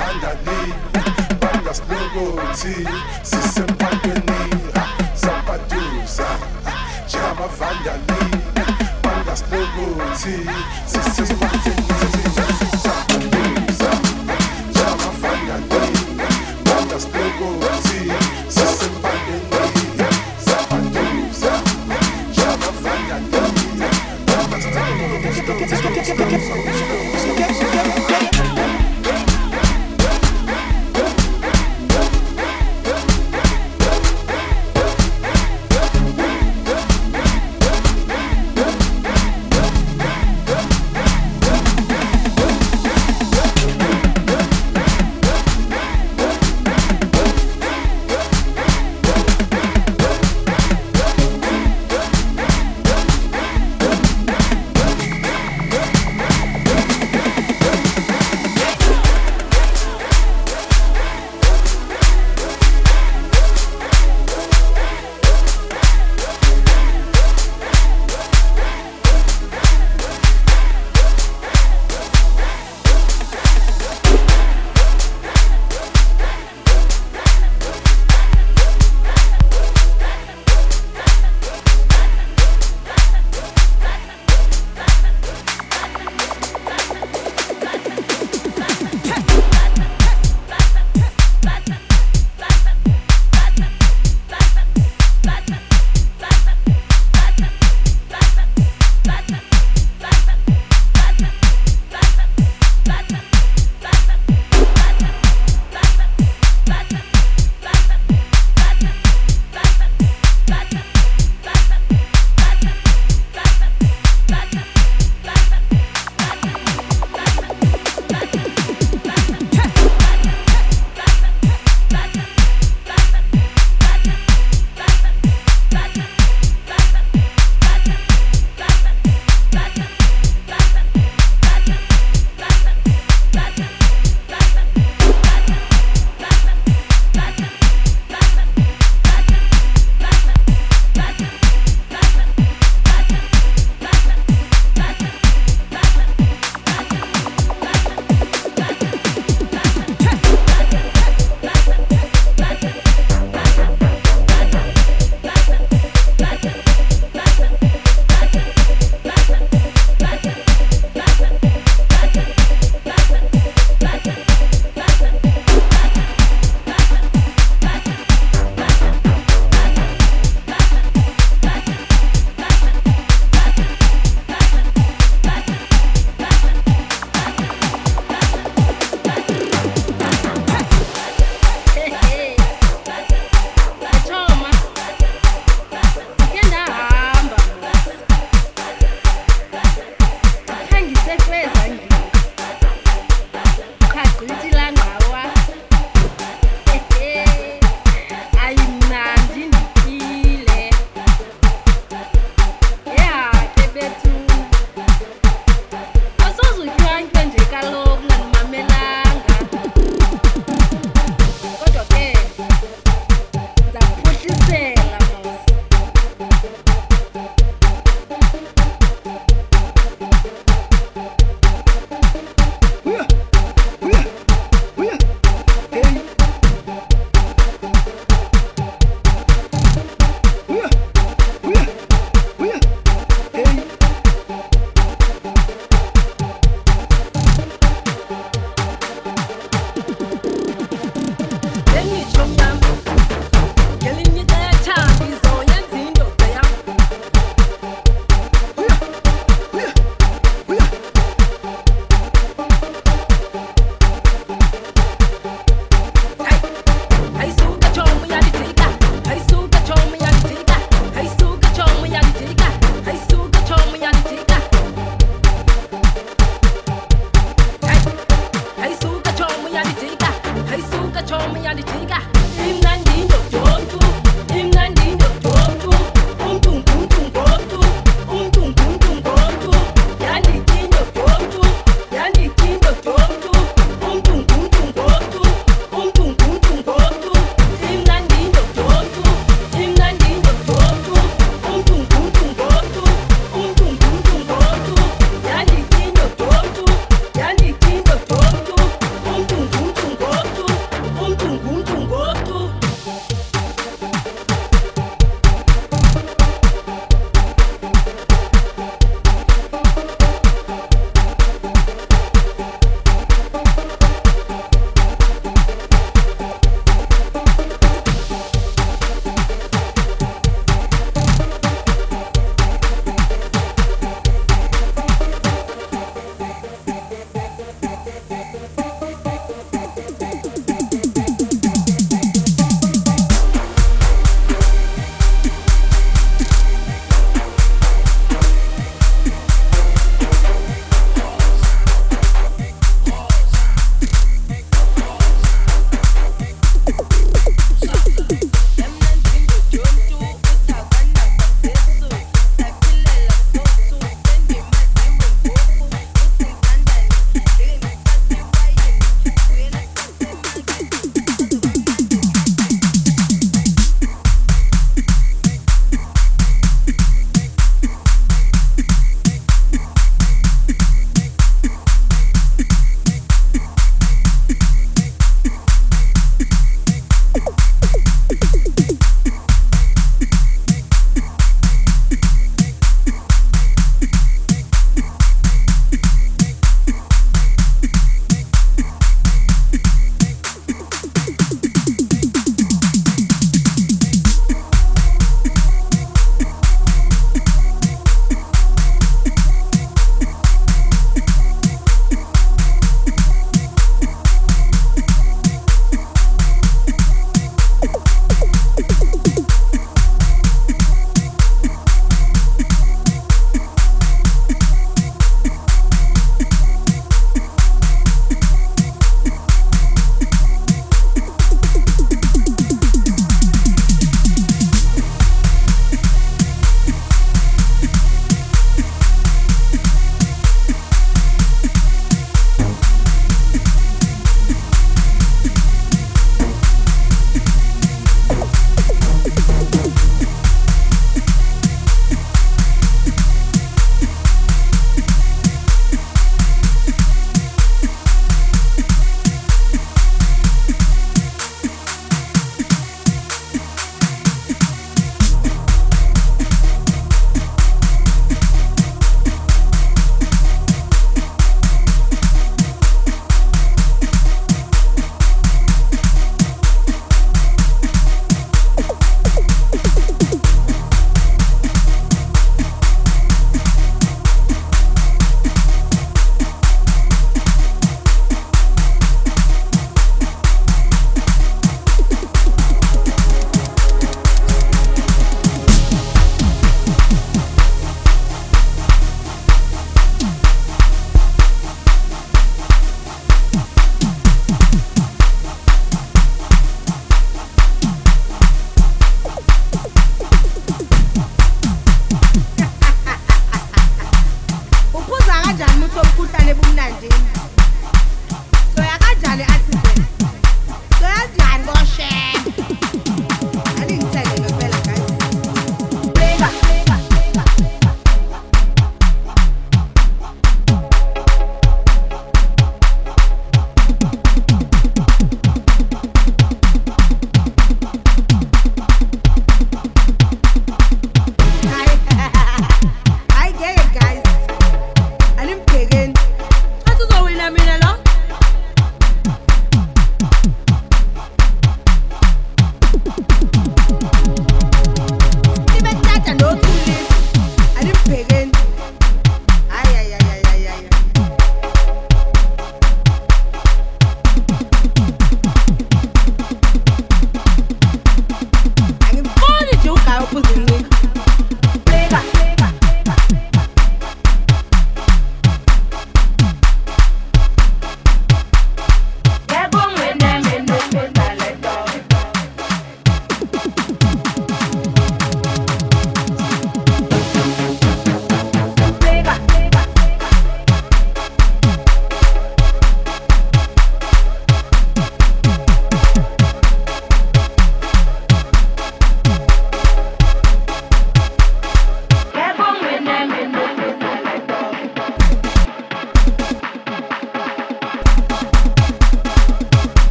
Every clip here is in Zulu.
vandali banga splogoti sisempakweni sampaduza jama vandali banga si.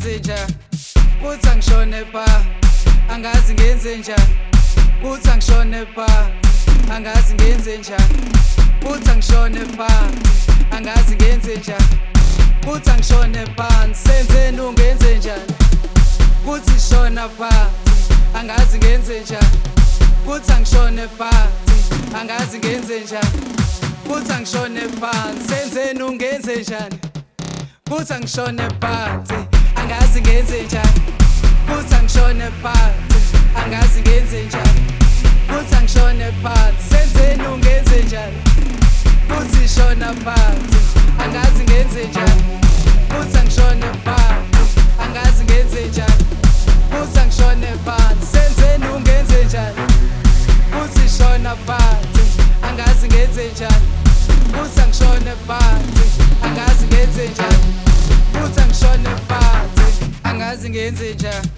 Ngenze njani kuthi angishone pha angazi ngenze njani kuthi angishone pha angazi ngenze njani kuthi angishone pha angazi ngenze njani kuthi angishone phansi senzeni ungenze njani kuthi shona phansi angazi ngenze njani kuthi angishone phansi angazi ngenze njani kuthi angishone phansi senzeni ungenze njani kuthi angishone phansi angazi ngenze njani? Kuthi angishone phansi angazi ngenze njani? Kuthi angishone phansi senzeni ungenze njani? Kuthi shona phansi angazi ngenze njani? Kuthi angishone phansi angazi ngenze njani? Kuthi angishone phansi senzeni ungenze njani? Kuthi shona phansi angazi ngenze njani? Kuthi angishone phansi angazi ngenze njani? Kuthi angishone phansi. Angazi ngenze njani